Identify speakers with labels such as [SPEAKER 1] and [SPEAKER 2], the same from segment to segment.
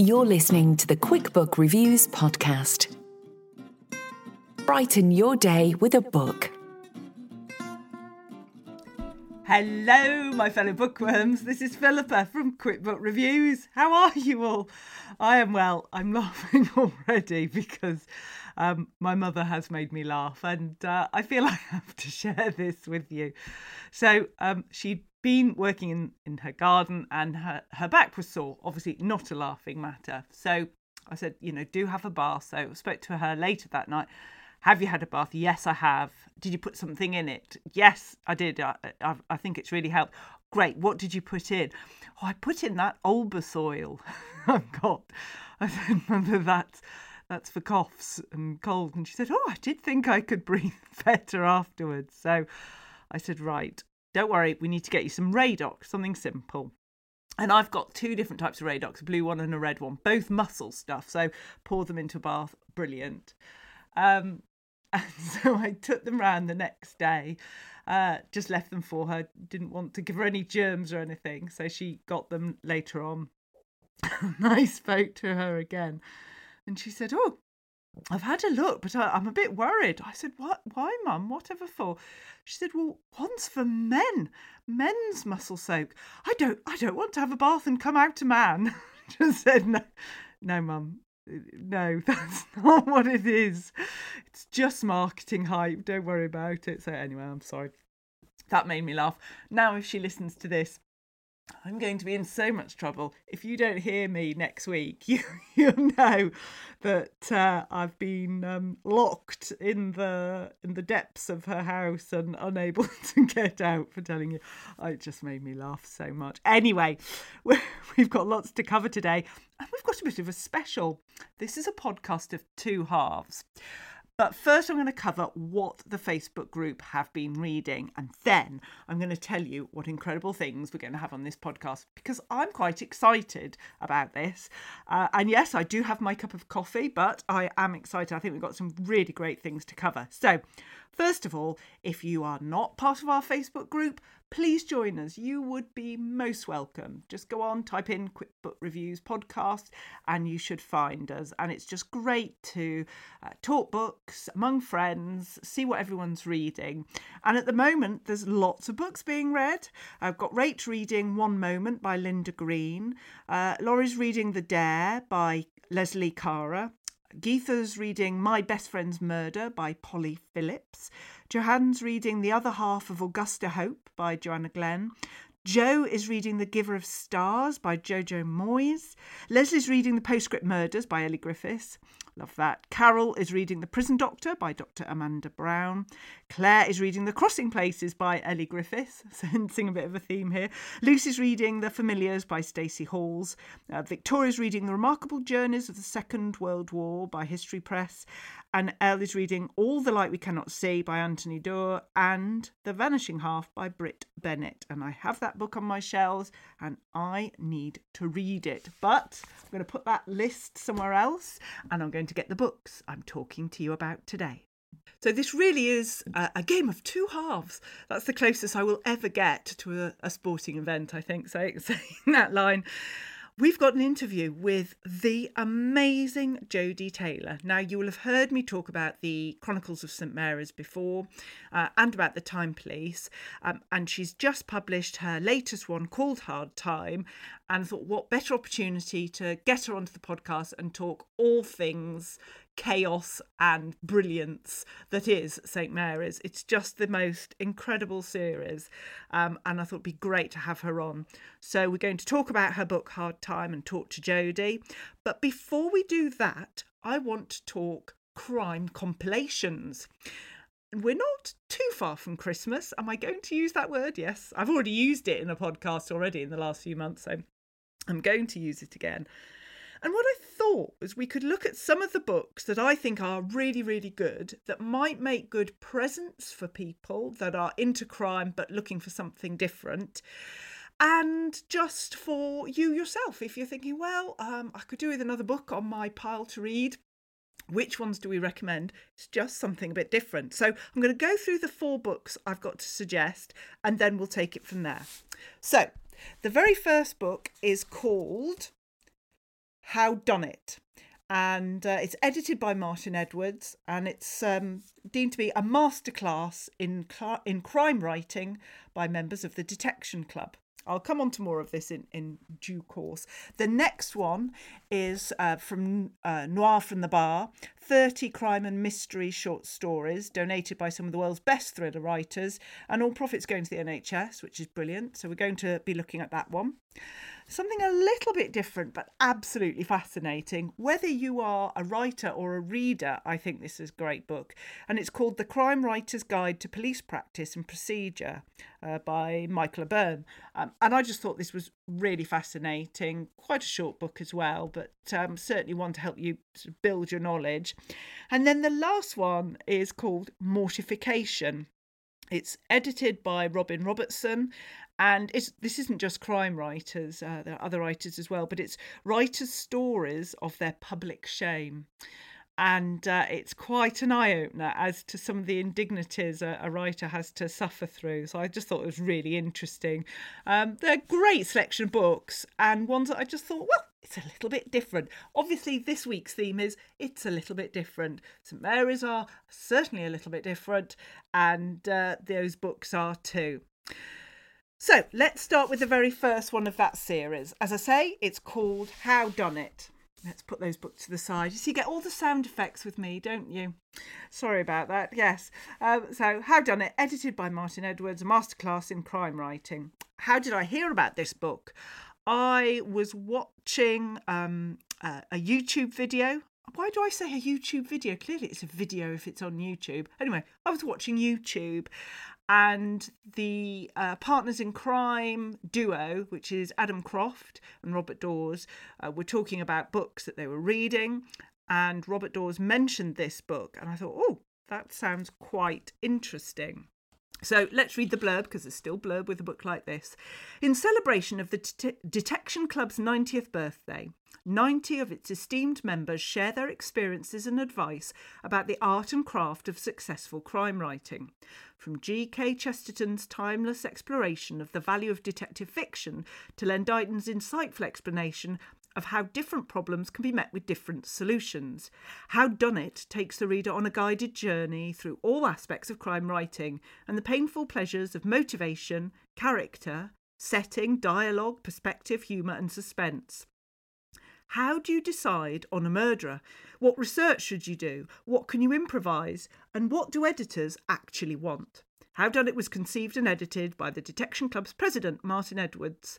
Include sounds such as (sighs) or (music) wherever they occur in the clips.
[SPEAKER 1] You're listening to the QuickBook Reviews podcast. Brighten your day with a book.
[SPEAKER 2] Hello, my fellow bookworms. This is Philippa from QuickBook Reviews. How are you all? I am well. I'm (laughs) laughing already because um, my mother has made me laugh, and uh, I feel (laughs) I have to share this with you. So, um, she'd been working in, in her garden and her, her back was sore, obviously not a laughing matter. So I said, you know, do have a bath. So I spoke to her later that night. Have you had a bath? Yes, I have. Did you put something in it? Yes, I did. I, I, I think it's really helped. Great. What did you put in? Oh, I put in that Olbas oil (laughs) I've got. I said, Mother, that's, that's for coughs and cold. And she said, Oh, I did think I could breathe (laughs) better afterwards. So I said, Right, don't worry, we need to get you some Radox, something simple. And I've got two different types of Radox, a blue one and a red one, both muscle stuff. So pour them into a bath, brilliant. Um, (laughs) and so I took them round the next day, uh, just left them for her, didn't want to give her any germs or anything. So she got them later on. (laughs) I spoke to her again and she said, Oh, I've had a look, but I, am a bit worried. I said, "What? Why, Mum? Whatever for?" She said, "Well, one's for men, men's muscle soak. I don't, I don't want to have a bath and come out a man." (laughs) Just said, "No, no, Mum, no, (laughs) that's not what it is. It's just marketing hype. Don't worry about it." So anyway, I'm sorry. That made me laugh. Now, if she listens to this, I'm going to be in so much trouble. If you don't hear me next week, (laughs) you you'll know that uh, I've been um, locked in the in the depths of her house and unable (laughs) to get out. For telling you, oh, it just made me laugh so much. Anyway, (laughs) we've got lots to cover today, and we've got a bit of a special. This is a podcast of two halves. But first, I'm going to cover what the Facebook group have been reading, and then I'm going to tell you what incredible things we're going to have on this podcast because I'm quite excited about this. Uh, and yes, I do have my cup of coffee, but I am excited. I think we've got some really great things to cover. So, first of all, if you are not part of our Facebook group, please join us. You would be most welcome. Just go on, type in QuickBook Reviews podcast, and you should find us. And it's just great to uh, talk books among friends, see what everyone's reading. And at the moment, there's lots of books being read. I've got Rach reading One Moment by Linda Green, uh, Laurie's reading The Dare by Lesley Kara. Geetha's reading My Best Friend's Murder by Polly Phillips. Johanne's reading The Other Half of Augusta Hope by Joanna Glen. Joe is reading The Giver of Stars by Jojo Moyes. Leslie's reading The Postscript Murders by Elly Griffiths. Love that. Carol is reading The Prison Doctor by Dr. Amanda Brown. Claire is reading The Crossing Places by Elly Griffiths, (laughs) sensing a bit of a theme here. Lucy's reading The Familiars by Stacey Halls. Uh, Victoria's reading The Remarkable Journeys of the Second World War by History Press. And Elle is reading All the Light We Cannot See by Anthony Doerr and The Vanishing Half by Brit Bennett. And I have that book on my shelves and I need to read it. But I'm going to put that list somewhere else and I'm going to get the books I'm talking to you about today. So this really is a, game of two halves. That's the closest I will ever get to a, a sporting event, I think, say, (laughs) saying that line. We've got an interview with the amazing Jodi Taylor. Now, you will have heard me talk about the Chronicles of St Mary's before uh, and about the Time Police, um, and she's just published her latest one called Hard Time. And thought, what better opportunity to get her onto the podcast and talk all things chaos and brilliance that is St Mary's. It's just the most incredible series, um, and I thought it'd be great to have her on. So we're going to talk about her book Hard Time and talk to Jodi. But before we do that, I want to talk crime compilations. We're not too far from Christmas. Am I going to use that word? Yes, I've already used it in a podcast already in the last few months, so I'm going to use it again. And what I thought was we could look at some of the books that I think are really, really good that might make good presents for people that are into crime but looking for something different. And just for you yourself, if you're thinking, well, um, I could do with another book on my pile to read, which ones do we recommend? It's just something a bit different. So I'm going to go through the four books I've got to suggest and then we'll take it from there. So the very first book is called Howdunit. And uh, it's edited by Martin Edwards, and it's um, deemed to be a masterclass in cl- in crime writing by members of the Detection Club. I'll come on to more of this in, in due course. The next one is uh, from uh, Noir from the Bar 30 crime and mystery short stories donated by some of the world's best thriller writers, and all profits going to the NHS, which is brilliant. So we're going to be looking at that one. Something a little bit different, but absolutely fascinating. Whether you are a writer or a reader, I think this is a great book. And it's called The Crime Writer's Guide to Police Practice and Procedure uh, by Michael O'Byrne. Um, and I just thought this was really fascinating. Quite a short book as well, but um, certainly one to help you build your knowledge. And then the last one is called Mortification. It's edited by Robin Robertson and it's this isn't just crime writers uh, there are other writers as well but it's writers stories of their public shame and uh, it's quite an eye opener as to some of the indignities a, a, writer has to suffer through. So I just thought it was really interesting. Um, they're a great selection of books, and ones that I just thought, well, it's a little bit different. Obviously, this week's theme is it's a little bit different. St Mary's are certainly a little bit different, and uh, those books are too. So let's start with the very first one of that series. As I say, it's called Howdunit. Let's put those books to the side. You see, you get all the sound effects with me, don't you? Sorry about that. Yes. Um, so, Howdunit, edited by Martin Edwards, masterclass in crime writing. How did I hear about this book? I was watching um, a YouTube video why do I say a YouTube video? Clearly, it's a video if it's on YouTube. Anyway, I was watching YouTube and the uh, partners in crime duo, which is Adam Croft and Robert Daws, uh, were talking about books that they were reading. And Robert Daws mentioned this book, and I thought, oh, that sounds quite interesting. So let's read the blurb because there's still blurb with a book like this. In celebration of the Detection Club's 90th birthday, 90 of its esteemed members share their experiences and advice about the art and craft of successful crime writing. From G.K. Chesterton's timeless exploration of the value of detective fiction to Len Deighton's insightful explanation of how different problems can be met with different solutions. Howdunit takes the reader on a guided journey through all aspects of crime writing and the painful pleasures of motivation, character, setting, dialogue, perspective, humour, and suspense. How do you decide on a murderer? What research should you do? What can you improvise? And what do editors actually want? Howdunit was conceived and edited by the Detection Club's president, Martin Edwards.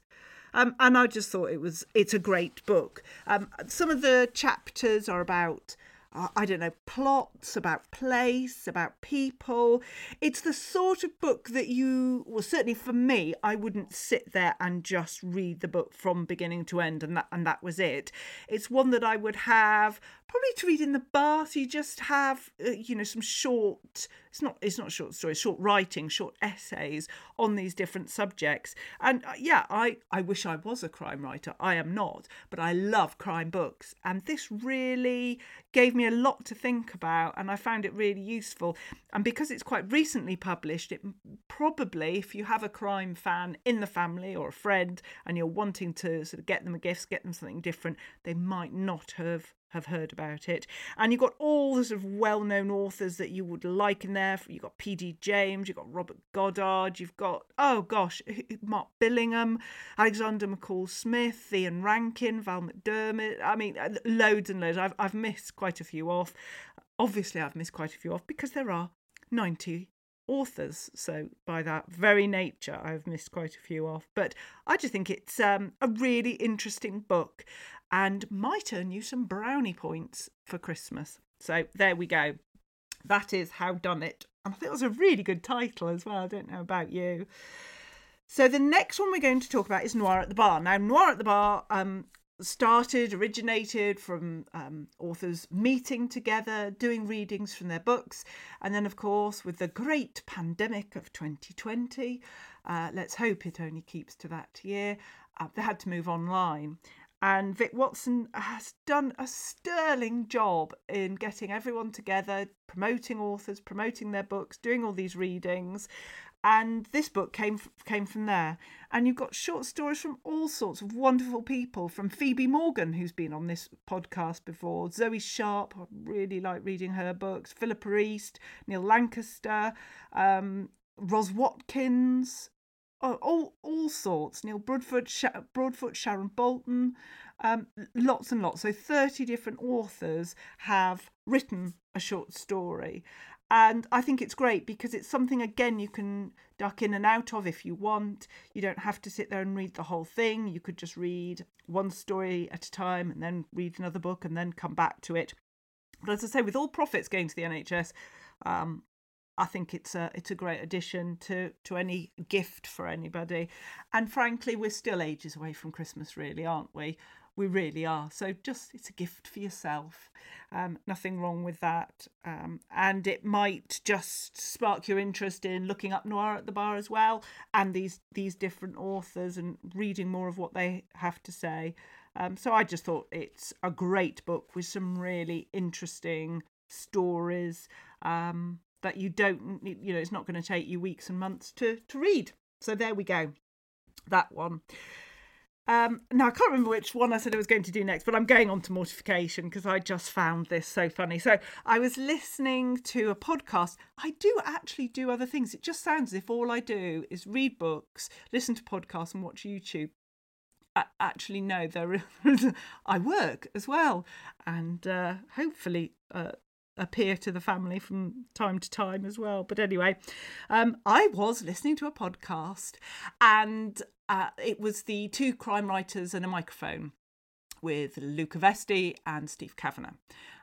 [SPEAKER 2] Um, and I just thought it was it's a great book. Um, some of the chapters are about I don't know, plots, about place, about people. It's the sort of book that you, well, certainly for me, I wouldn't sit there and just read the book from beginning to end and that, and that was it. It's one that I would have probably to read in the bath. You just have, uh, you know, some short, it's not, it's not short stories, short writing, short essays on these different subjects. And uh, yeah, I, I wish I was a crime writer. I am not, but I love crime books. And this really gave me a lot to think about, and I found it really useful. And because it's quite recently published, it probably, if you have a crime fan in the family or a friend, and you're wanting to sort of get them a gift, get them something different, they might not have have heard about it. And you've got all the sort of well known authors that you would like in there. You've got P.D. James, you've got Robert Goddard, you've got, oh gosh, Mark Billingham, Alexander McCall Smith, Ian Rankin, Val McDermid. I mean, uh, loads and loads. I've, I've missed quite a few off. Obviously, I've missed quite a few off because there are 90 authors. So by that very nature, I've missed quite a few off. But I just think it's um, a really interesting book and might earn you some brownie points for Christmas. So there we go. That is Howdunit. And I think it was a really good title as well. I don't know about you. So the next one we're going to talk about is Noir at the Bar. Now, Noir at the Bar um, started, originated from um, authors meeting together, doing readings from their books. And then, of course, with the great pandemic of 2020, uh, let's hope it only keeps to that year, uh, they had to move online. And Vic Watson has done a sterling job in getting everyone together, promoting authors, promoting their books, doing all these readings. And this book came came from there. And you've got short stories from all sorts of wonderful people, from Phoebe Morgan, who's been on this podcast before, Zoe Sharp, I really like reading her books, Philippa East, Neil Lancaster, um, Roz Watkins, all all sorts. Neil Broadfoot, Sha- Broadfoot, Sharon Bolton, um, lots and lots. So thirty different authors have written a short story, and I think it's great because it's something again you can duck in and out of if you want. You don't have to sit there and read the whole thing. You could just read one story at a time and then read another book and then come back to it. But as I say, with all profits going to the NHS, um, I think it's a it's a great addition to to any gift for anybody. And frankly, we're still ages away from Christmas, really, aren't we? We really are. So just it's a gift for yourself. Um, nothing wrong with that. Um, and it might just spark your interest in looking up noir at the bar as well, and these these different authors and reading more of what they have to say. Um, so I just thought it's a great book with some really interesting stories. Um, that you don't you know it's not going to take you weeks and months to to read so there we go that one um, now I can't remember which one I said I was going to do next, but I'm going on to mortification because I just found this so funny. So I was listening to a podcast. I do actually do other things. It just sounds as if all I do is read books, listen to podcasts, and watch YouTube. I actually, no, there (laughs) is, I work as well, and uh, hopefully uh, appear to the family from time to time as well. But anyway, um, I was listening to a podcast and uh, it was the two crime writers and a microphone with Luca Veste and Steve Cavanagh.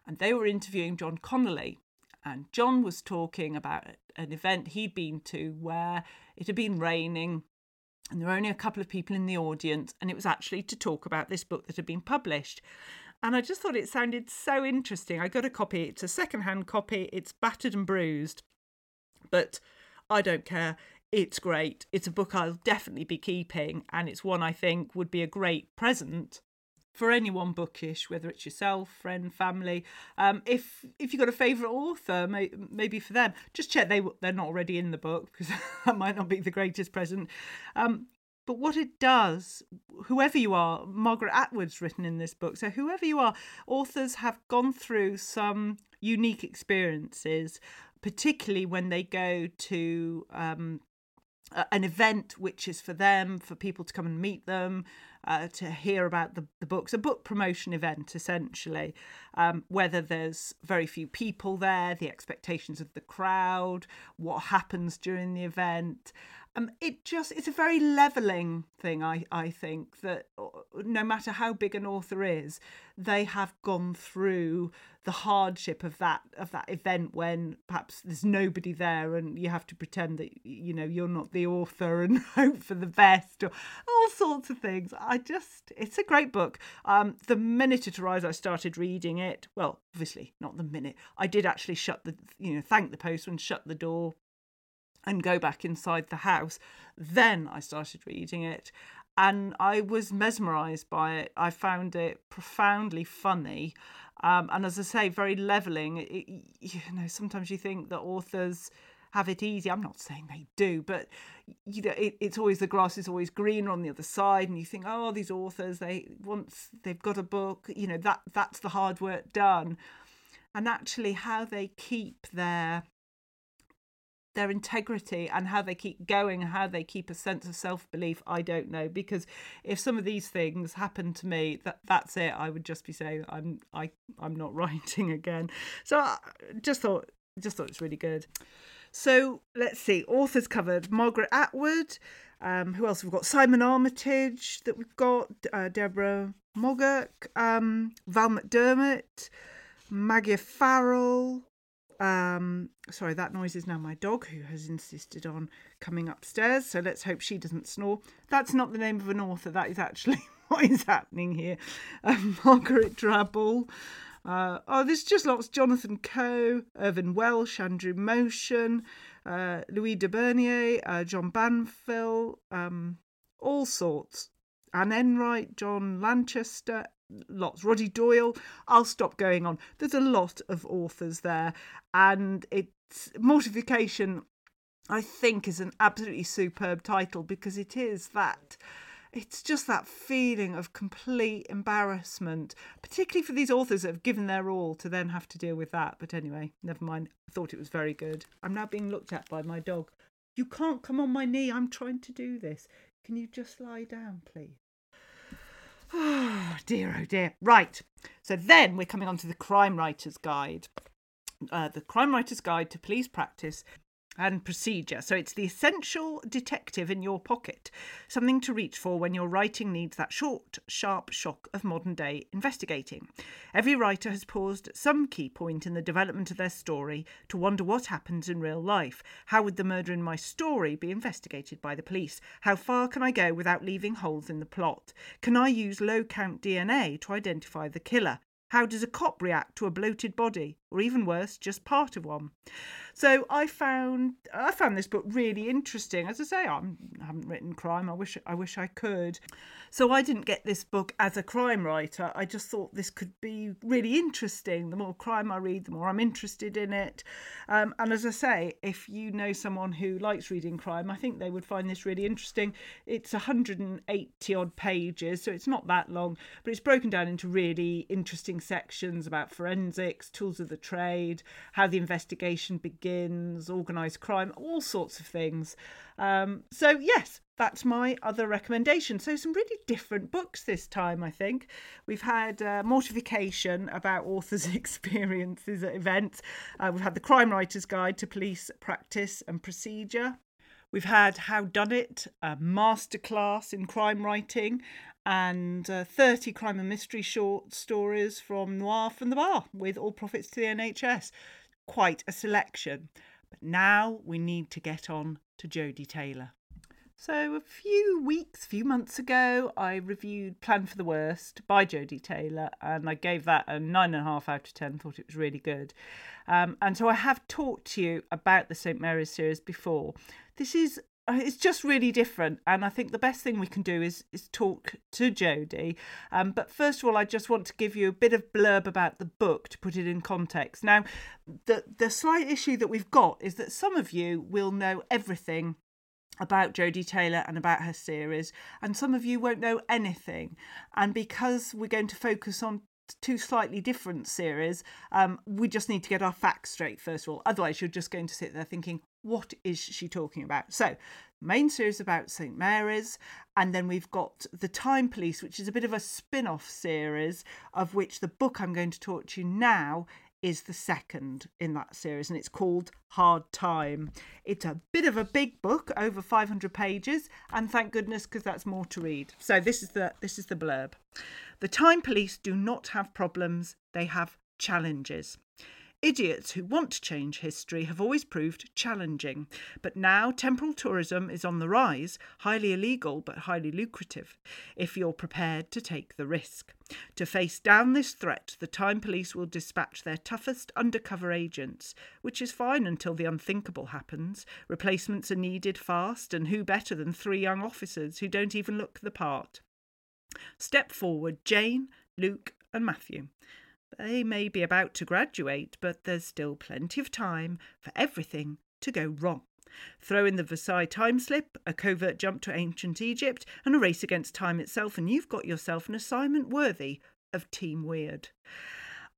[SPEAKER 2] And they were interviewing John Connolly. And John was talking about an event he'd been to where it had been raining and there were only a couple of people in the audience, and it was actually to talk about this book that had been published. And I just thought it sounded so interesting. I got a copy. It's a second-hand copy. It's battered and bruised, but I don't care. It's great. It's a book I'll definitely be keeping, and it's one I think would be a great present for anyone bookish, whether it's yourself, friend, family. Um, if if you've got a favourite author, may, maybe for them, just check they they're not already in the book because (laughs) that might not be the greatest present. Um, but what it does, whoever you are, Margaret Atwood's written in this book. So, whoever you are, authors have gone through some unique experiences, particularly when they go to um, an event which is for them, for people to come and meet them, uh, to hear about the, the books, a book promotion event essentially. Um, whether there's very few people there, the expectations of the crowd, what happens during the event um, it just it's a very leveling thing i i think that uh, no matter how big an author is they have gone through the hardship of that of that event when perhaps there's nobody there and you have to pretend that you know you're not the author (laughs) and hope for the best or all sorts of things. I just it's a great book. Um the minute it arrived i started reading it. Well obviously not the minute. I did actually shut the you know thank the postman shut the door and go back inside the house. Then I started reading it. and I was mesmerised by it. I found it profoundly funny. Um, and as I say, very leveling. It, you know, sometimes you think that authors have it easy. I'm not saying they do, but you know, it, it's always the grass is always greener on the other side, and you think, oh, these authors, they once they've got a book, you know, that that's the hard work done, and actually how they keep their their integrity and how they keep going how they keep a sense of self-belief i don't know. Because if some of these things happen to me that that's it. I would just be saying i'm i i'm not (laughs) writing again. So i just thought just thought it's really good. So let's see. Authors covered margaret atwood. Um, who else? We've got simon armitage that we've got uh, deborah moggach um, val McDermid, maggie farrell um, sorry, that noise is now my dog who has insisted on coming upstairs. So let's hope she doesn't snore. That's not the name of an author. That is actually (laughs) what is happening here. Um, Margaret Drabble. Uh, oh, there's just lots. Jonathan Coe, Irvine Welsh, Andrew Motion, uh, Louis de Bernières, uh, John Banville, um, all sorts. Anne Enright, John Lanchester, lots. Roddy Doyle. I'll stop going on. There's a lot of authors there, and it's mortification. I think is an absolutely superb title because it is that. It's just that feeling of complete embarrassment, particularly for these authors that have given their all to then have to deal with that. But anyway, never mind. I thought it was very good. I'm now being looked at by my dog. You can't come on my knee. I'm trying to do this. Can you just lie down, please? Oh, (sighs) dear, oh dear. Right. So then we're coming on to the Crime Writer's Guide. Uh, the Crime Writer's Guide to Police Practice and procedure. So it's the essential detective in your pocket, something to reach for when your writing needs that short, sharp shock of modern day investigating. Every writer has paused at some key point in the development of their story to wonder what happens in real life. How would the murder in my story be investigated by the police? How far can I go without leaving holes in the plot? Can I use low count DNA to identify the killer? How does a cop react to a bloated body, or even worse, just part of one? So I found I found this book really interesting. As I say, I'm, I haven't written crime. I wish I wish I could. So I didn't get this book as a crime writer. I just thought this could be really interesting. The more crime I read, the more I'm interested in it. Um, and as I say, if you know someone who likes reading crime, I think they would find this really interesting. It's 180 odd pages, so it's not that long, but it's broken down into really interesting sections about forensics, tools of the trade, how the investigation begins, organised crime, all sorts of things. Um, so, yes, that's my other recommendation. So, some really different books this time, I think. We've had uh, Mortification about authors' (laughs) experiences at events, uh, we've had The Crime Writer's Guide to Police Practice and Procedure. We've had Howdunit, a masterclass in crime writing, and uh, 30 crime and mystery short stories from Noir from the Bar with All Profits to the NHS. Quite a selection. But now we need to get on to Jodi Taylor. So, a few weeks, a few months ago, I reviewed Plan for the Worst by Jodi Taylor, and I gave that a nine and a half out of ten. Thought it was really good, um, and so I have talked to you about the St Mary's series before. This is uh, it's just really different and i think the best thing we can do is is talk to jodi um, but first of all i just want to give you a bit of blurb about the book to put it in context now the the slight issue that we've got is that some of you will know everything about Jodi Taylor and about her series, and some of you won't know anything. And because we're going to focus on two slightly different series, um, we just need to get our facts straight first of all. Otherwise, you're just going to sit there thinking, what is she talking about? So, main series about St Mary's, and then we've got The Time Police, which is a bit of a spin off series, of which the book I'm going to talk to you now is the second in that series, and it's called Hard Time. It's a bit of a big book, over 500 pages, and thank goodness because that's more to read. So this is the this is the blurb. The Time Police do not have problems; they have challenges. Idiots who want to change history have always proved challenging, but now temporal tourism is on the rise, highly illegal but highly lucrative, if you're prepared to take the risk. To face down this threat, the Time Police will dispatch their toughest undercover agents, which is fine until the unthinkable happens. Replacements are needed fast, and who better than three young officers who don't even look the part? Step forward Jane, Luke, and Matthew. They may be about to graduate, but there's still plenty of time for everything to go wrong. Throw in the Versailles time slip, a covert jump to ancient Egypt, and a race against time itself, and you've got yourself an assignment worthy of Team Weird.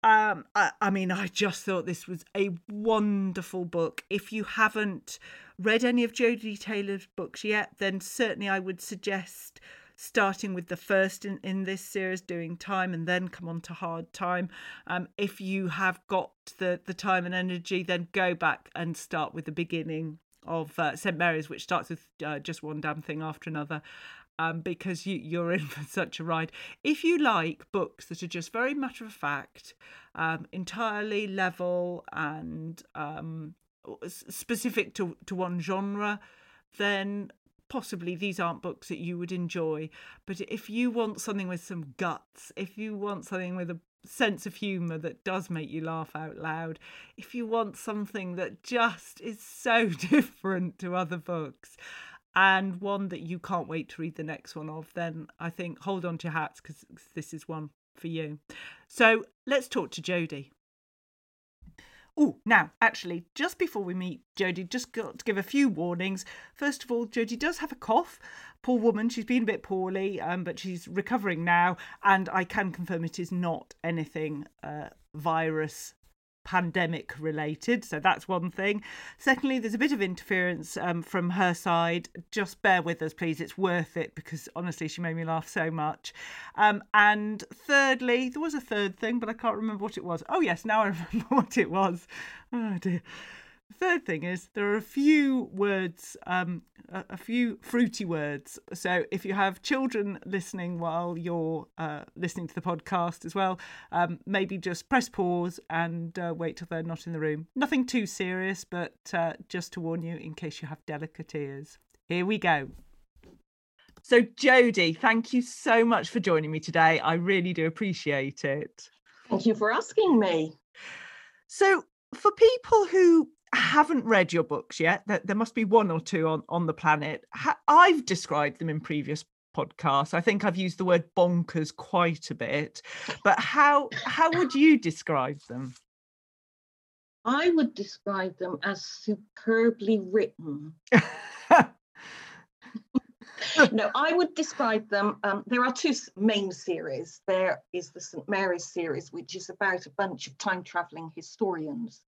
[SPEAKER 2] Um, I, I mean, I just thought this was a wonderful book. If you haven't read any of Jodi Taylor's books yet, then certainly I would suggest starting with the first in, in this series, doing time, and then come on to hard time. Um, if you have got the, the time and energy, then go back and start with the beginning of uh, St Mary's, which starts with uh, just one damn thing after another. Um, because you, you're (laughs) in for such a ride. If you like books that are just very matter of fact, um, entirely level and um, specific to, to one genre, then possibly these aren't books that you would enjoy. But if you want something with some guts, if you want something with a sense of humour that does make you laugh out loud, if you want something that just is so (laughs) different to other books, and one that you can't wait to read the next one of, then I think hold on to your hats because this is one for you. So let's talk to Jodi. Oh, now, actually, just before we meet Jodi, just got to give a few warnings. First of all, Jodi does have a cough. Poor woman, she's been a bit poorly, um, but she's recovering now, and I can confirm it is not anything uh, virus pandemic related. So that's one thing. Secondly, there's a bit of interference um, from her side. Just bear with us, please. It's worth it because honestly, she made me laugh so much. Um, and thirdly, there was a third thing, but I can't remember what it was. Oh, yes, now I remember (laughs) what it was. Oh, dear. The third thing is there are a few words, um, a, a, few fruity words. So if you have children listening while you're uh, listening to the podcast as well, um, maybe just press pause and uh, wait till they're not in the room. Nothing too serious, but uh, just to warn you in case you have delicate ears. Here we go. So, Jodi, thank you so much for joining me today. I really do appreciate it.
[SPEAKER 3] Thank you for asking me.
[SPEAKER 2] So, for people who haven't read your books yet, there must be one or two on, on the planet. I've described them in previous podcasts. I think I've used the word bonkers quite a bit. But how how would you describe them?
[SPEAKER 3] I would describe them as superbly written. (laughs) no, I would describe them. Um, there are two main series. There is the St. Mary's series, which is about a bunch of time traveling historians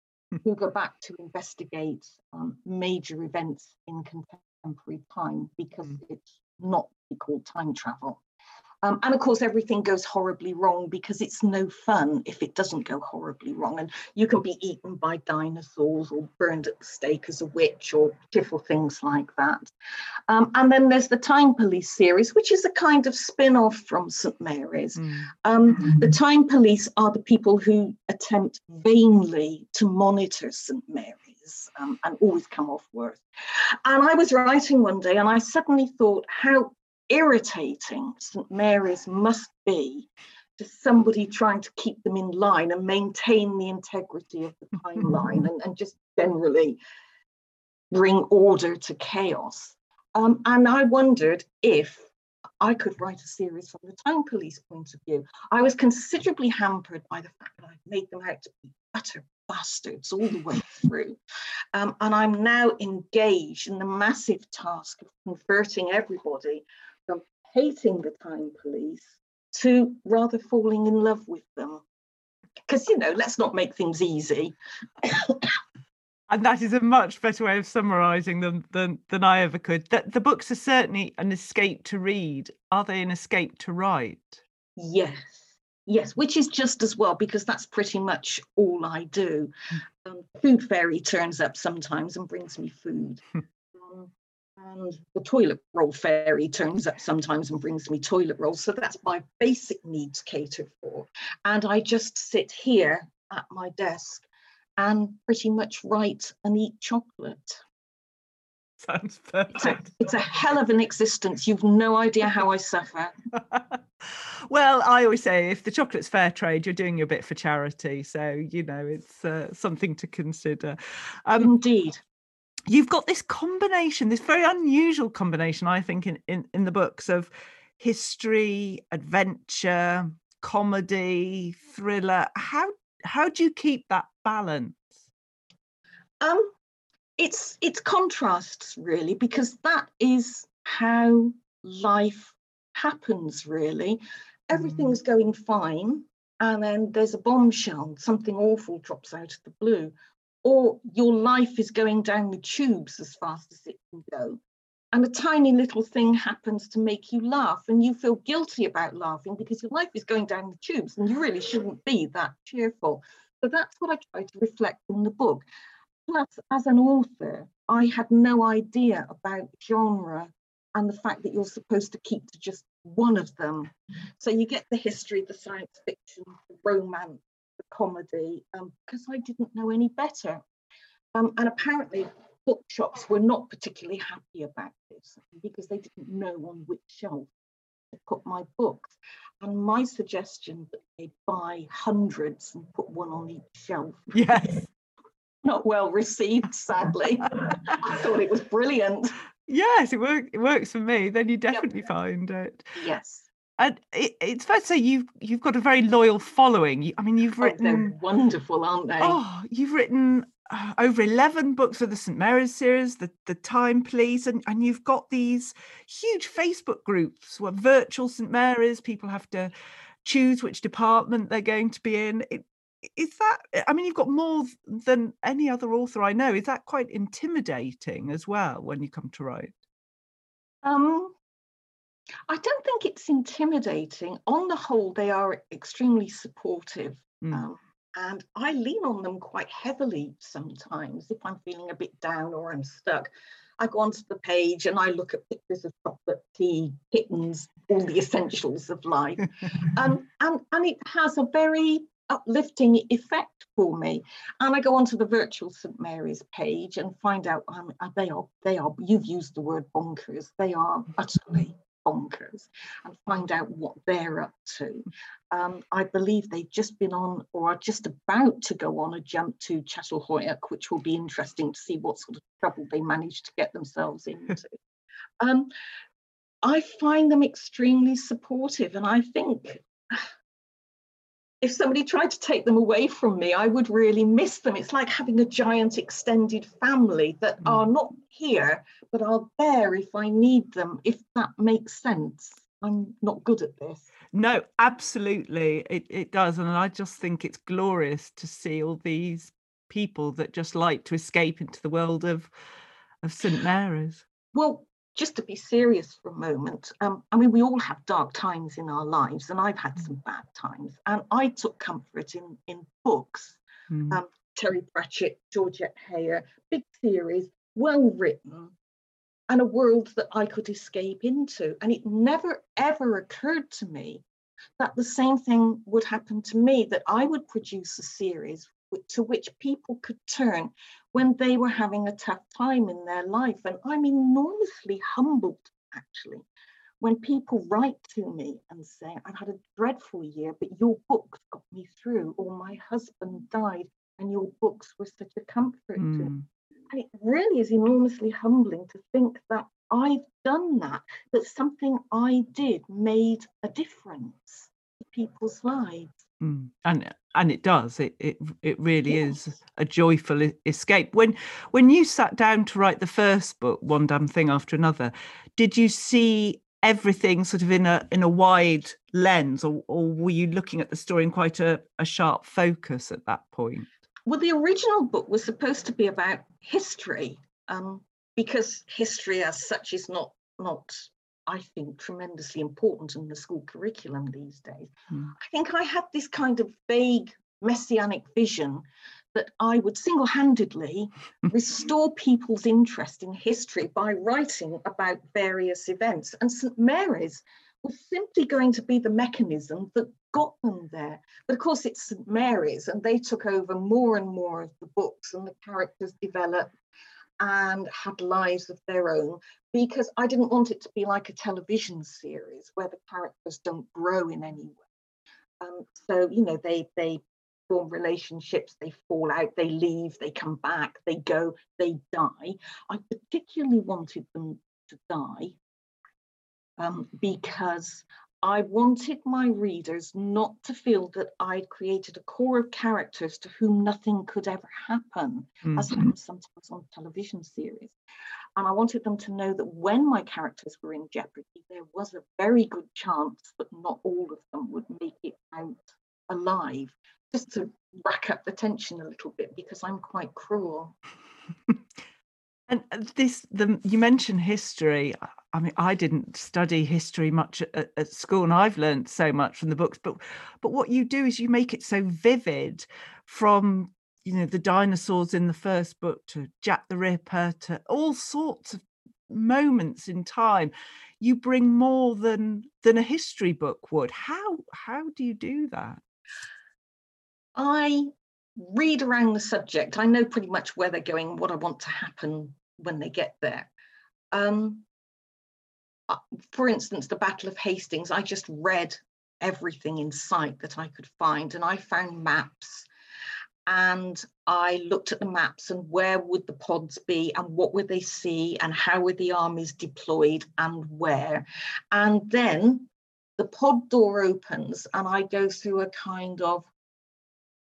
[SPEAKER 3] who go back to investigate um, major events in contemporary time because mm. it's not called time travel. Um, and of course, everything goes horribly wrong because it's no fun if it doesn't go horribly wrong. And you can be eaten by dinosaurs or burned at the stake as a witch or pitiful things like that. Um, and then there's the Time Police series, which is a kind of spin off from St. Mary's. Mm. Um, the Time Police are the people who attempt vainly to monitor St. Mary's. Um, and always come off worse. And I was writing one day and I suddenly thought how irritating St Mary's must be to somebody trying to keep them in line and maintain the integrity of the (laughs) timeline and, and just generally bring order to chaos. Um, and I wondered if I could write a series from the town police point of view. I was considerably hampered by the fact that I'd made them out to be utter bastards all the way through. Um, and I'm now engaged in the massive task of converting everybody hating the time police to rather falling in love with them. Because, you know, let's not make things easy. (coughs)
[SPEAKER 2] and that is a much better way of summarizing them than, than I ever could. The, the books are certainly an escape to read. Are they an escape to write?
[SPEAKER 3] Yes. Yes, which is just as well because that's pretty much all I do. Hmm. Um, food fairy turns up sometimes and brings me food. (laughs) and the toilet roll fairy turns up sometimes and brings me toilet rolls. So that's my basic needs catered for. And I just sit here at my desk and pretty much write and eat chocolate.
[SPEAKER 2] Sounds
[SPEAKER 3] It's a,
[SPEAKER 2] perfect.
[SPEAKER 3] it's a hell of an existence. You've no idea how I suffer. (laughs)
[SPEAKER 2] well, I always say if the chocolate's fair trade, you're doing your bit for charity. So, you know, it's uh, something to consider. Um,
[SPEAKER 3] Indeed.
[SPEAKER 2] You've got this combination, this very unusual combination, I think, in, in, in the books of history, adventure, comedy, thriller. How how do you keep that balance?
[SPEAKER 3] Um, it's it's contrasts really because that is how life happens. Really, everything's going fine, and then there's a bombshell. Something awful drops out of the blue, or your life is going down the tubes as fast as it can go. And a tiny little thing happens to make you laugh, and you feel guilty about laughing because your life is going down the tubes and you really shouldn't be that cheerful. So that's what I try to reflect in the book. Plus, as an author, I had no idea about genre and the fact that you're supposed to keep to just one of them. So you get the history, the science fiction, the romance, comedy, because I didn't know any better. Um, and apparently, bookshops were not particularly happy about this because they didn't know on which shelf to put my books. And my suggestion that they buy hundreds and put one on each shelf (laughs)
[SPEAKER 2] Yes. (laughs)
[SPEAKER 3] not well received, sadly. (laughs) I thought it was brilliant.
[SPEAKER 2] Yes, it works. It works for me. Then you definitely find it.
[SPEAKER 3] Yes.
[SPEAKER 2] And it, it's fair to say you've you've got a very loyal following. You, I mean, you've
[SPEAKER 3] Oh, they're
[SPEAKER 2] written
[SPEAKER 3] wonderful, aren't they?
[SPEAKER 2] oh, you've written uh, over eleven books for the St Mary's series, the the Time Police, and and you've got these huge Facebook groups where virtual St Mary's people have to choose which department they're going to be in. It, is that? I mean, you've got more than any other author I know. Is that quite intimidating as well when you come to write?
[SPEAKER 3] Um, I don't think it's intimidating. On the whole, they are extremely supportive.
[SPEAKER 2] Mm.
[SPEAKER 3] Um, and I lean on them quite heavily sometimes if I'm feeling a bit down or I'm stuck. I go onto the page and I look at pictures of chocolate, tea, kittens, all the essentials of life. (laughs) um, and, and it has a very uplifting effect for me. And I go onto the virtual St Mary's page and find out um, they are they are you've used the word bonkers. They are utterly bonkers, and find out what they're up to. Um, I believe they've just been on or are just about to go on a jump to Çatalhöyük, which will be interesting to see what sort of trouble they manage to get themselves (laughs) into. um, I find them extremely supportive, and I think if somebody tried to take them away from me, I would really miss them. It's like having a giant extended family that
[SPEAKER 2] Mm.
[SPEAKER 3] are not here, but are there if I need them, if that makes sense. I'm not good at this.
[SPEAKER 2] No, absolutely, it it does, and I just think it's glorious to see all these people that just like to escape into the world of of St Mary's.
[SPEAKER 3] Well, just to be serious for a moment, um, I mean, we all have dark times in our lives, and I've had some bad times, and I took comfort in in books.
[SPEAKER 2] Mm.
[SPEAKER 3] Um, Terry Pratchett, Georgette Heyer, big series, well written, and a world that I could escape into. And it never ever occurred to me that the same thing would happen to me, that I would produce a series to which people could turn when they were having a tough time in their life. And I'm enormously humbled, actually, when people write to me and say, I've had a dreadful year, but your books got me through, or my husband died and your books were such a comfort to me.
[SPEAKER 2] Mm.
[SPEAKER 3] And it really is enormously humbling to think that I've done that, that something I did made a difference to people's lives.
[SPEAKER 2] Mm. And and it does. It it it really is a joyful escape. When when you sat down to write the first book, one damn thing after another, did you see everything sort of in a in a wide lens, or or were you looking at the story in quite a, a sharp focus at that point?
[SPEAKER 3] Well, the original book was supposed to be about history, um, because history as such is not not, I think, tremendously important in the school curriculum these days.
[SPEAKER 2] Mm.
[SPEAKER 3] I think I had this kind of vague messianic vision that I would single-handedly (laughs) restore people's interest in history by writing about various events. And St Mary's was simply going to be the mechanism that got them there. But of course, it's St Mary's, and they took over more and more of the books, and the characters developed and had lives of their own because I didn't want it to be like a television series where the characters don't grow in any way. Um, so you know they they form relationships, they fall out, they leave, they come back, they go, they die. I particularly wanted them to die um, because I wanted my readers not to feel that I'd created a core of characters to whom nothing could ever happen, mm-hmm. as happens sometimes on television series. And I wanted them to know that when my characters were in jeopardy, there was a very good chance that not all of them would make it out alive, just to rack up the tension a little bit because I'm quite cruel.
[SPEAKER 2] And uh, this, the you mentioned history. I mean, I didn't study history much at, at, school, and I've learned so much from the books. But but what you do is you make it so vivid, from you know the dinosaurs in the first book to Jack the Ripper to all sorts of moments in time. You bring more than than a history book would. How how do you do that?
[SPEAKER 3] I read around the subject. I know pretty much where they're going, what I want to happen when they get there. Um, uh, for instance, the Battle of Hastings, I just read everything in sight that I could find, and I found maps. And I looked at the maps and where would the pods be, and what would they see, and how were the armies deployed, and where. And then the pod door opens, and I go through a kind of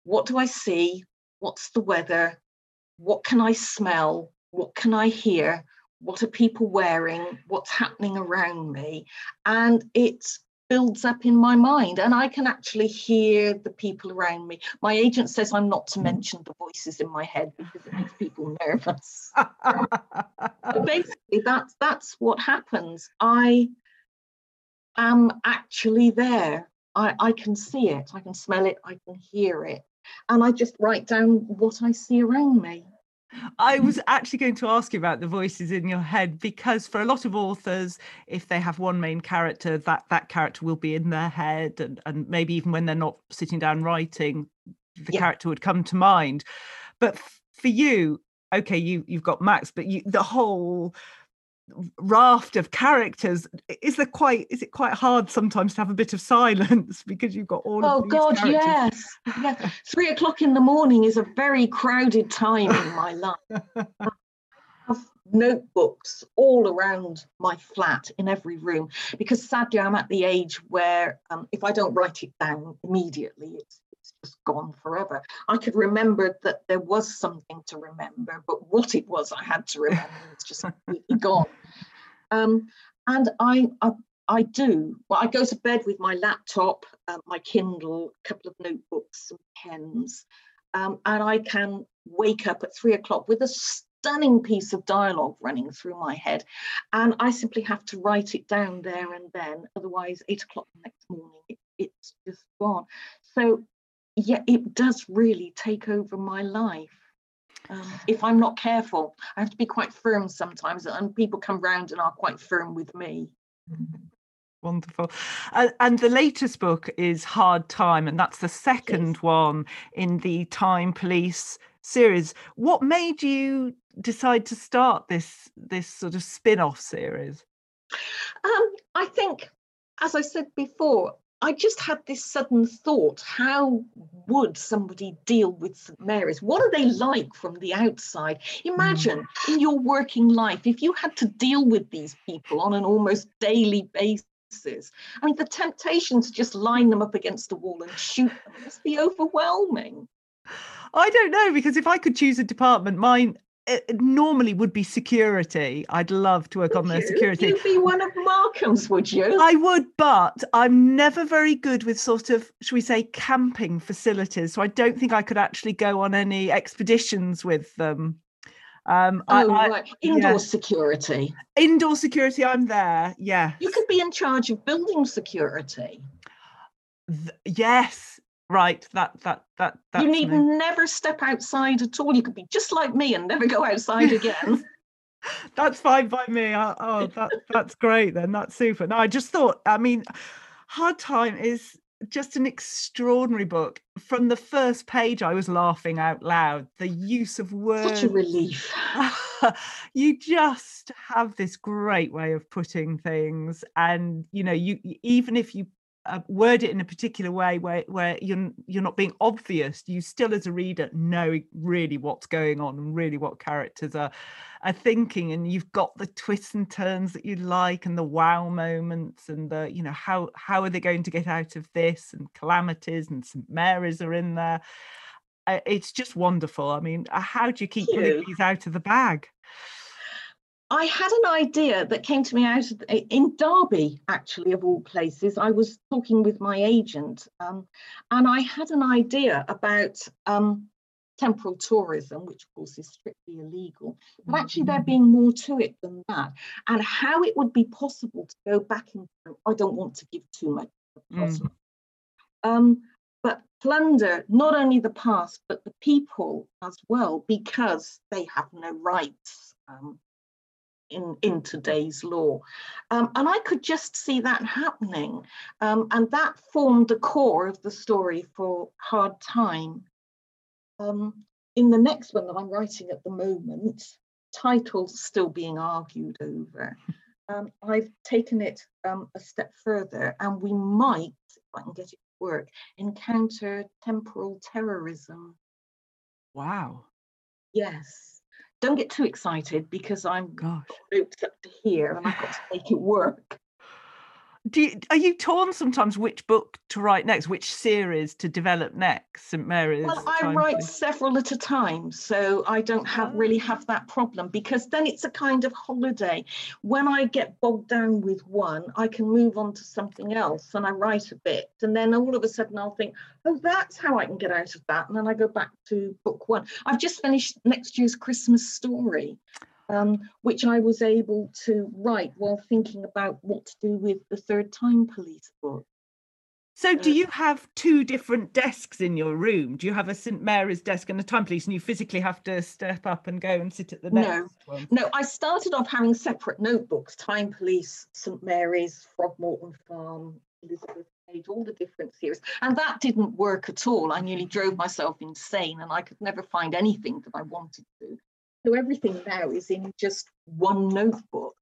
[SPEAKER 3] what do I see? What's the weather? What can I smell? What can I hear? what are people wearing, what's happening around me. And it builds up in my mind and I can actually hear the people around me. My agent says I'm not to mention the voices in my head because it makes people nervous. but basically that's that's what happens. I am actually there. I, I can see it, I can smell it, I can hear it. And I just write down what I see around me.
[SPEAKER 2] I was actually going to ask you about the voices in your head because for a lot of authors, if they have one main character, that that character will be in their head, and and maybe even when they're not sitting down writing, the yeah. character would come to mind. But for you, okay, you you've got Max, but you the whole raft of characters is there quite is it quite hard sometimes to have a bit of silence (laughs) because you've got all oh
[SPEAKER 3] god
[SPEAKER 2] characters?
[SPEAKER 3] yes. Yes three o'clock in the morning is a very crowded time in my life. (laughs) I have notebooks all around my flat in every room because sadly i'm at the age where um, if i don't write it down immediately it's gone forever. I could remember that there was something to remember, but what it was I had to remember was just (laughs) completely gone. Um, and I, I, I do. Well, I go to bed with my laptop, uh, my Kindle, a couple of notebooks, some pens, um, and I can wake up at three o'clock with a stunning piece of dialogue running through my head, and I simply have to write it down there and then. Otherwise, eight o'clock the next morning, it, it's just gone. So yeah, it does really take over my life. Um, if I'm not careful, I have to be quite firm sometimes, and people come round and are quite firm with me.
[SPEAKER 2] Wonderful. Uh, and the latest book is Hard Time, and that's the second yes. one in the Time Police series. What made you decide to start this this sort of spin-off series?
[SPEAKER 3] Um, I think, as I said before, I just had this sudden thought how would somebody deal with St. Mary's? What are they like from the outside? Imagine mm. in your working life, if you had to deal with these people on an almost daily basis. I mean, the temptation to just line them up against the wall and shoot them must be overwhelming.
[SPEAKER 2] I don't know because if I could choose a department, mine it normally would be security. I'd love to work would on their security.
[SPEAKER 3] You'd be one of Markham's, would you?
[SPEAKER 2] I would, but I'm never very good with sort of, should we say, camping facilities. So I don't think I could actually go on any expeditions with them.
[SPEAKER 3] Um, oh, I, right. Indoor yeah. security.
[SPEAKER 2] Indoor security, I'm there. Yeah.
[SPEAKER 3] You could be in charge of building security.
[SPEAKER 2] Th- yes, right that that that
[SPEAKER 3] you need me. never step outside at all you could be just like me and never go outside (laughs) again
[SPEAKER 2] that's fine by me. I, oh, that, that's great then. That's super. No, I just thought, I mean, Hard Time is just an extraordinary book. From the first page, I was laughing out loud. The use of words.
[SPEAKER 3] Such a relief. (laughs)
[SPEAKER 2] you just have this great way of putting things. And, you know, you even if you uh, word it in a particular way where where you're you're not being obvious. You still as a reader know really what's going on and really what characters are are thinking and you've got the twists and turns that you like and the wow moments and the you know how how are they going to get out of this and calamities and st mary's are in there. Uh, it's just wonderful. I mean uh, how do you keep these out of the bag
[SPEAKER 3] I had an idea that came to me out of, in Derby, actually, of all places. I was talking with my agent, um, and I had an idea about um, temporal tourism, which of course is strictly illegal. But actually, there mm-hmm. being more to it than that, and how it would be possible to go back in time. I don't want to give too much. Mm. Um, but plunder not only the past, but the people as well, because they have no rights. Um, in, in today's law. Um, and I could just see that happening. Um, and that formed the core of the story for Hard Time. Um, in the next one that I'm writing at the moment, titles still being argued over. (laughs) Um, I've taken it um, a step further, and we might, if I can get it to work, encounter temporal terrorism.
[SPEAKER 2] Wow.
[SPEAKER 3] Yes don't get too excited because I'm Gosh. roped up to here and I've got to make it work
[SPEAKER 2] do you, are you torn sometimes which book to write next which series to develop next? St mary's
[SPEAKER 3] well i write several at a time so i don't have oh. really have that problem because then it's a kind of holiday. When i get bogged down with one i can move on to something else and i write a bit and then all of a sudden i'll think oh that's how i can get out of that and then i go back to book one. I've just finished next year's christmas story um, which I was able to write while thinking about what to do with the third time police book.
[SPEAKER 2] So, do uh, you have two different desks in your room? Do you have a St Mary's desk and a time police, and you physically have to step up and go and sit at the next
[SPEAKER 3] no,
[SPEAKER 2] one?
[SPEAKER 3] No, I started off having separate notebooks: Time Police, St Mary's, Frogmorton Farm, Elizabeth Cage, all the different series, and that didn't work at all. I nearly drove myself insane, and I could never find anything that I wanted to. So everything now is in just one notebook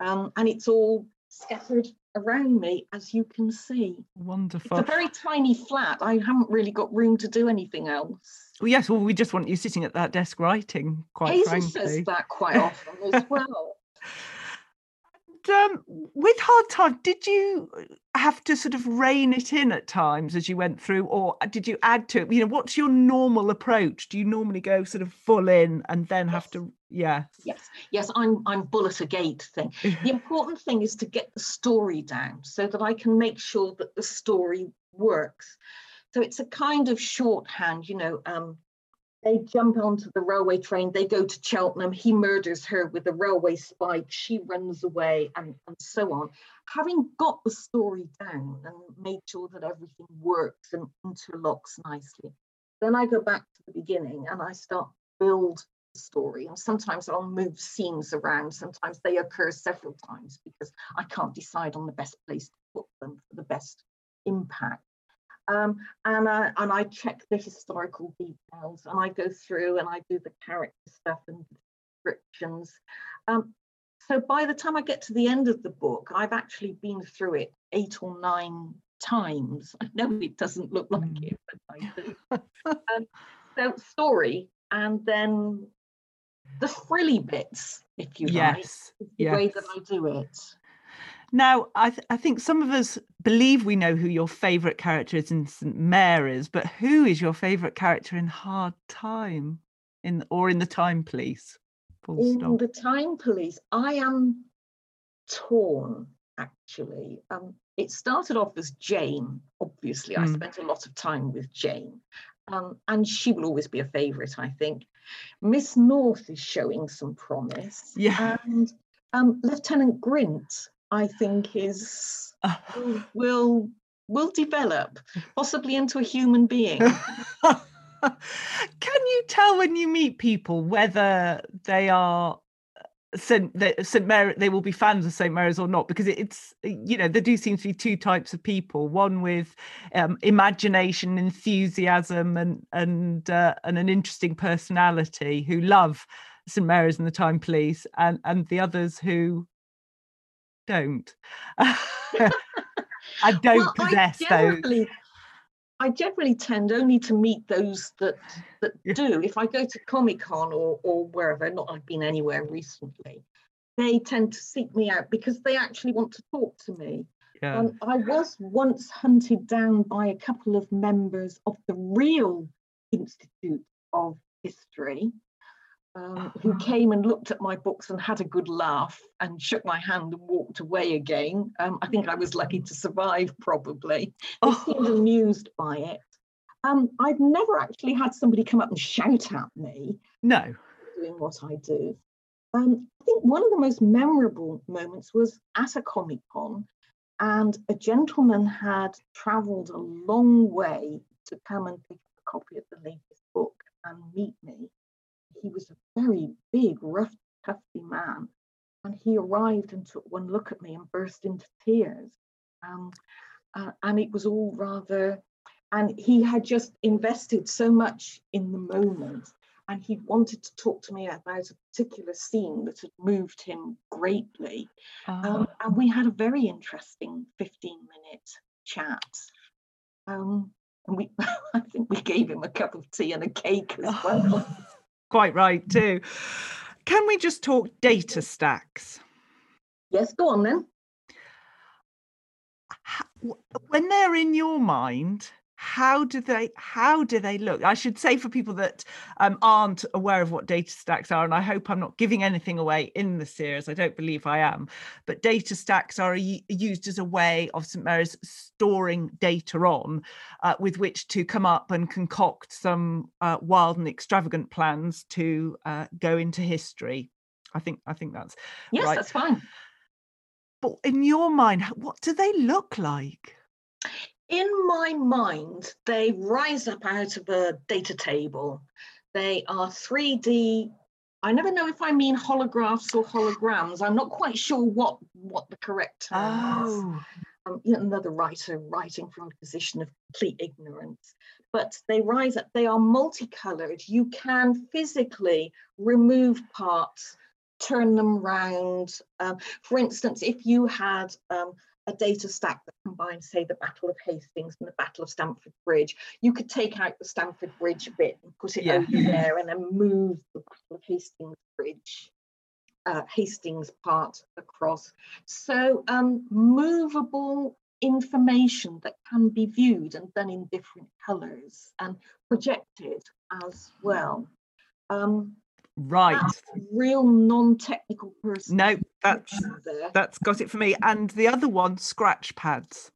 [SPEAKER 3] um, and it's all scattered around me, as you can see.
[SPEAKER 2] Wonderful.
[SPEAKER 3] It's a very tiny flat. I haven't really got room to do anything else.
[SPEAKER 2] Well, yes, well, we just want you sitting at that desk writing, quite
[SPEAKER 3] Hazel
[SPEAKER 2] frankly.
[SPEAKER 3] says that quite (laughs) often as well
[SPEAKER 2] um, with hard time, did you have to sort of rein it in at times as you went through, or did you add to it? You know, what's your normal approach? Do you normally go sort of full in and then have to? Yeah.
[SPEAKER 3] Yes, yes. I'm I'm bullet a gate thing. (laughs) the important thing is to get the story down so that I can make sure that the story works. So it's a kind of shorthand, you know. Um, they jump onto the railway train, they go to Cheltenham, he murders her with a railway spike, she runs away, and, and so on. Having got the story down and made sure that everything works and interlocks nicely, then I go back to the beginning and I start build the story. And sometimes I'll move scenes around, sometimes they occur several times because I can't decide on the best place to put them for the best impact. Um, and, I, and I check the historical details and I go through and I do the character stuff and descriptions. Um, so by the time I get to the end of the book, I've actually been through it eight or nine times. (laughs) I know it doesn't look like mm. it, but I do. um, so story and then the frilly bits, if you
[SPEAKER 2] yes.
[SPEAKER 3] like, the yes. way that I do it.
[SPEAKER 2] Now, I, th- I think some of us believe we know who your favourite character is in St Mary's, but who is your favourite character in Hard Time, in or in the Time Police?
[SPEAKER 3] In stop. the Time Police, I am torn. Actually, um, it started off as Jane. Obviously, mm. I hmm. spent a lot of time with Jane, um, and she will always be a favourite. I think Miss North is showing some promise.
[SPEAKER 2] Yeah.
[SPEAKER 3] And um, Lieutenant Grint I think is will, (laughs) will will develop possibly into a human being. (laughs)
[SPEAKER 2] Can you tell when you meet people whether they are St. St. Mary, they will be fans of St. Mary's or not, because it's, you know, there do seem to be two types of people one with um, imagination, enthusiasm, and, and, uh, and an interesting personality who love St. Mary's and the Time Police, and, and the others who don't. (laughs) I don't well, possess I those.
[SPEAKER 3] I generally tend only to meet those that that yeah. do. If I go to Comic Con or or wherever, not I've been anywhere recently, they tend to seek me out because they actually want to talk to me. Yeah. Um, I was once hunted down by a couple of members of the real Institute of History um, who came and looked at my books and had a good laugh and shook my hand and walked away again. Um, I think I was lucky to survive, probably. They oh. seemed amused by it. Um, I've never actually had somebody come up and shout at me.
[SPEAKER 2] No.
[SPEAKER 3] Doing what I do. Um, I think one of the most memorable moments was at a Comic Con, and a gentleman had travelled a long way to come and pick up a copy of the latest book and meet me he was a very big, rough, tufty man. And he arrived and took one look at me and burst into tears. Um, uh, and it was all rather, and he had just invested so much in the moment. And he wanted to talk to me about a particular scene that had moved him greatly. Um, ah. and we had a very interesting 15 minute chat. Um, and we, (laughs) I think we gave him a cup of tea and a cake as (laughs) well.
[SPEAKER 2] Quite right too. Can we just talk data stacks?
[SPEAKER 3] Yes, go on then.
[SPEAKER 2] When they're in your mind, how do they how do they look? I should say for people that um, aren't aware of what data stacks are and i hope i'm not giving anything away in the series i don't believe i am but data stacks are used as a way of st mary's storing data on uh, with which to come up and concoct some uh, wild and extravagant plans to uh, go into history. I think i think that's
[SPEAKER 3] yes
[SPEAKER 2] right.
[SPEAKER 3] that's fine.
[SPEAKER 2] But in your mind what do they look like
[SPEAKER 3] in my mind, they rise up out of a data table. They are 3D. I never know if I mean holographs or holograms. I'm not quite sure what, what the correct term oh. is. Um, another writer writing from a position of complete ignorance. But they rise up, they are multicolored. You can physically remove parts, turn them round. Um, for instance, if you had um, a data stack that combines, say, the Battle of Hastings and the Battle of Stamford Bridge. You could take out the Stamford Bridge bit and put it yeah. over (laughs) there and then move the Battle of Hastings Bridge, uh, Hastings part across. So um, movable information that can be viewed and done in different colours and projected as well. Um,
[SPEAKER 2] Right.
[SPEAKER 3] real non-technical person.
[SPEAKER 2] No, that's that's got it for me. And the other one, scratch pads.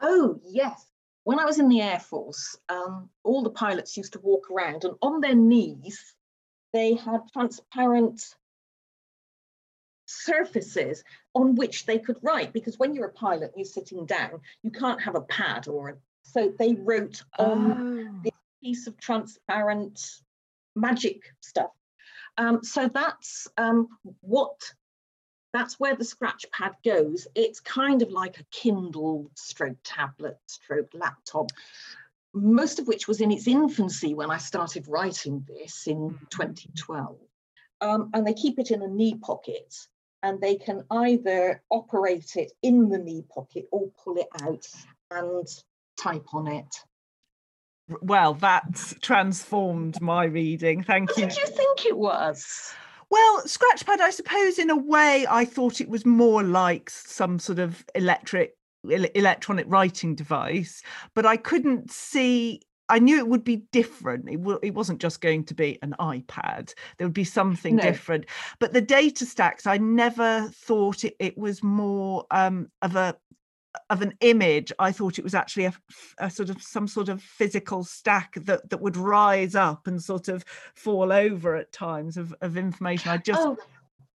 [SPEAKER 3] Oh yes. When I was in the Air Force, um, all the pilots used to walk around and on their knees, they had transparent surfaces on which they could write because when you're a pilot you're sitting down you can't have a pad or a, so they wrote on oh. this piece of transparent magic stuff. Um, so that's um, what that's where the scratch pad goes. It's kind of like a Kindle stroke tablet stroke laptop, most of which was in its infancy when I started writing this in 2012. Um, and they keep it in a knee pocket and they can either operate it in the knee pocket or pull it out and type on it
[SPEAKER 2] well, that's transformed my reading. Thank
[SPEAKER 3] you. What did you think it was?
[SPEAKER 2] Well, Scratchpad, I suppose, in a way, I thought it was more like some sort of electric electronic writing device, but I couldn't see. I knew it would be different. It, w- it wasn't just going to be an iPad. There would be something no. different. But the data stacks, I never thought it, it was more um, of a of an image i thought it was actually a, a, sort of some sort of physical stack that that would rise up and sort of fall over at times of, of information i just oh,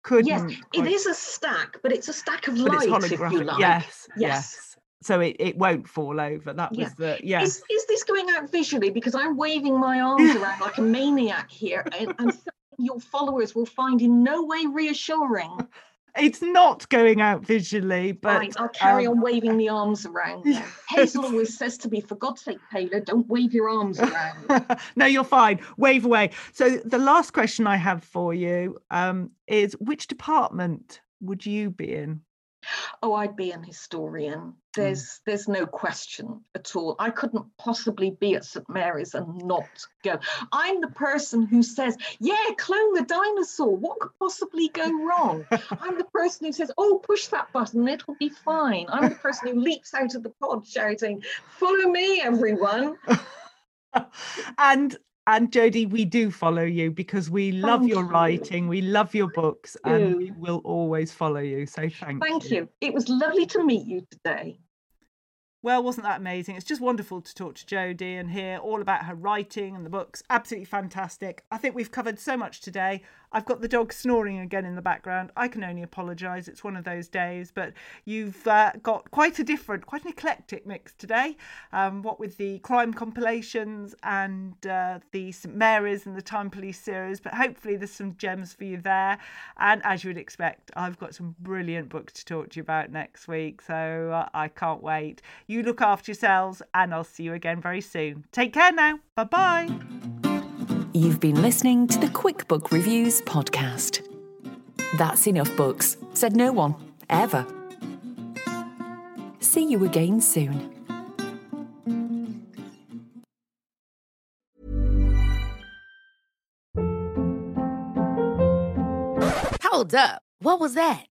[SPEAKER 2] couldn't
[SPEAKER 3] yes quite... it is a stack but it's a stack of light if you like
[SPEAKER 2] yes yes, yes. so it, it won't fall over that was yeah. the yes
[SPEAKER 3] is, is this going out visually because i'm waving my (laughs) arms around like a maniac here and, and (laughs) your followers will find in no way reassuring. (laughs)
[SPEAKER 2] It's not going out visually, but
[SPEAKER 3] right, I'll carry
[SPEAKER 2] um,
[SPEAKER 3] on waving the arms around. (laughs) Hazel always says to me, for God's sake, Taylor, don't wave your arms around. (laughs)
[SPEAKER 2] no, you're fine. Wave away. So the last question I have for you um, is: Which department would you be in?
[SPEAKER 3] Oh, I'd be an historian. Hmm. There's there's no question at all. I couldn't possibly be at St Mary's and not go. I'm the person who says, "Yeah, clone the dinosaur. What could possibly go wrong?" (laughs) I'm the person who says, "Oh, push that button. It'll be fine." I'm the person who leaps out of the pod shouting, "Follow me, everyone!" (laughs)
[SPEAKER 2] and and Jodi, we do follow you because we love
[SPEAKER 3] Thank
[SPEAKER 2] your
[SPEAKER 3] you.
[SPEAKER 2] writing, we love your books, and we will always follow you. So thank, you.
[SPEAKER 3] Thank you. It was lovely to meet you today.
[SPEAKER 2] Well, wasn't that amazing? It's just wonderful to talk to Jodi and hear all about her writing and the books. Absolutely fantastic. I think we've covered so much today. I've got the dog snoring again in the background. I can only apologise. It's one of those days, but you've uh, got quite a different, quite an eclectic mix today. Um, what with the crime compilations and uh, the St Mary's and the Time Police series, but hopefully there's some gems for you there. And as you would expect, I've got some brilliant books to talk to you about next week, so uh, I can't wait. You look after yourselves, and I'll see you again very soon. Take care now. Bye bye.
[SPEAKER 1] You've been listening to the Quick Book Reviews podcast. That's enough books, said no one, ever. See you again soon.
[SPEAKER 4] Hold up. What was that?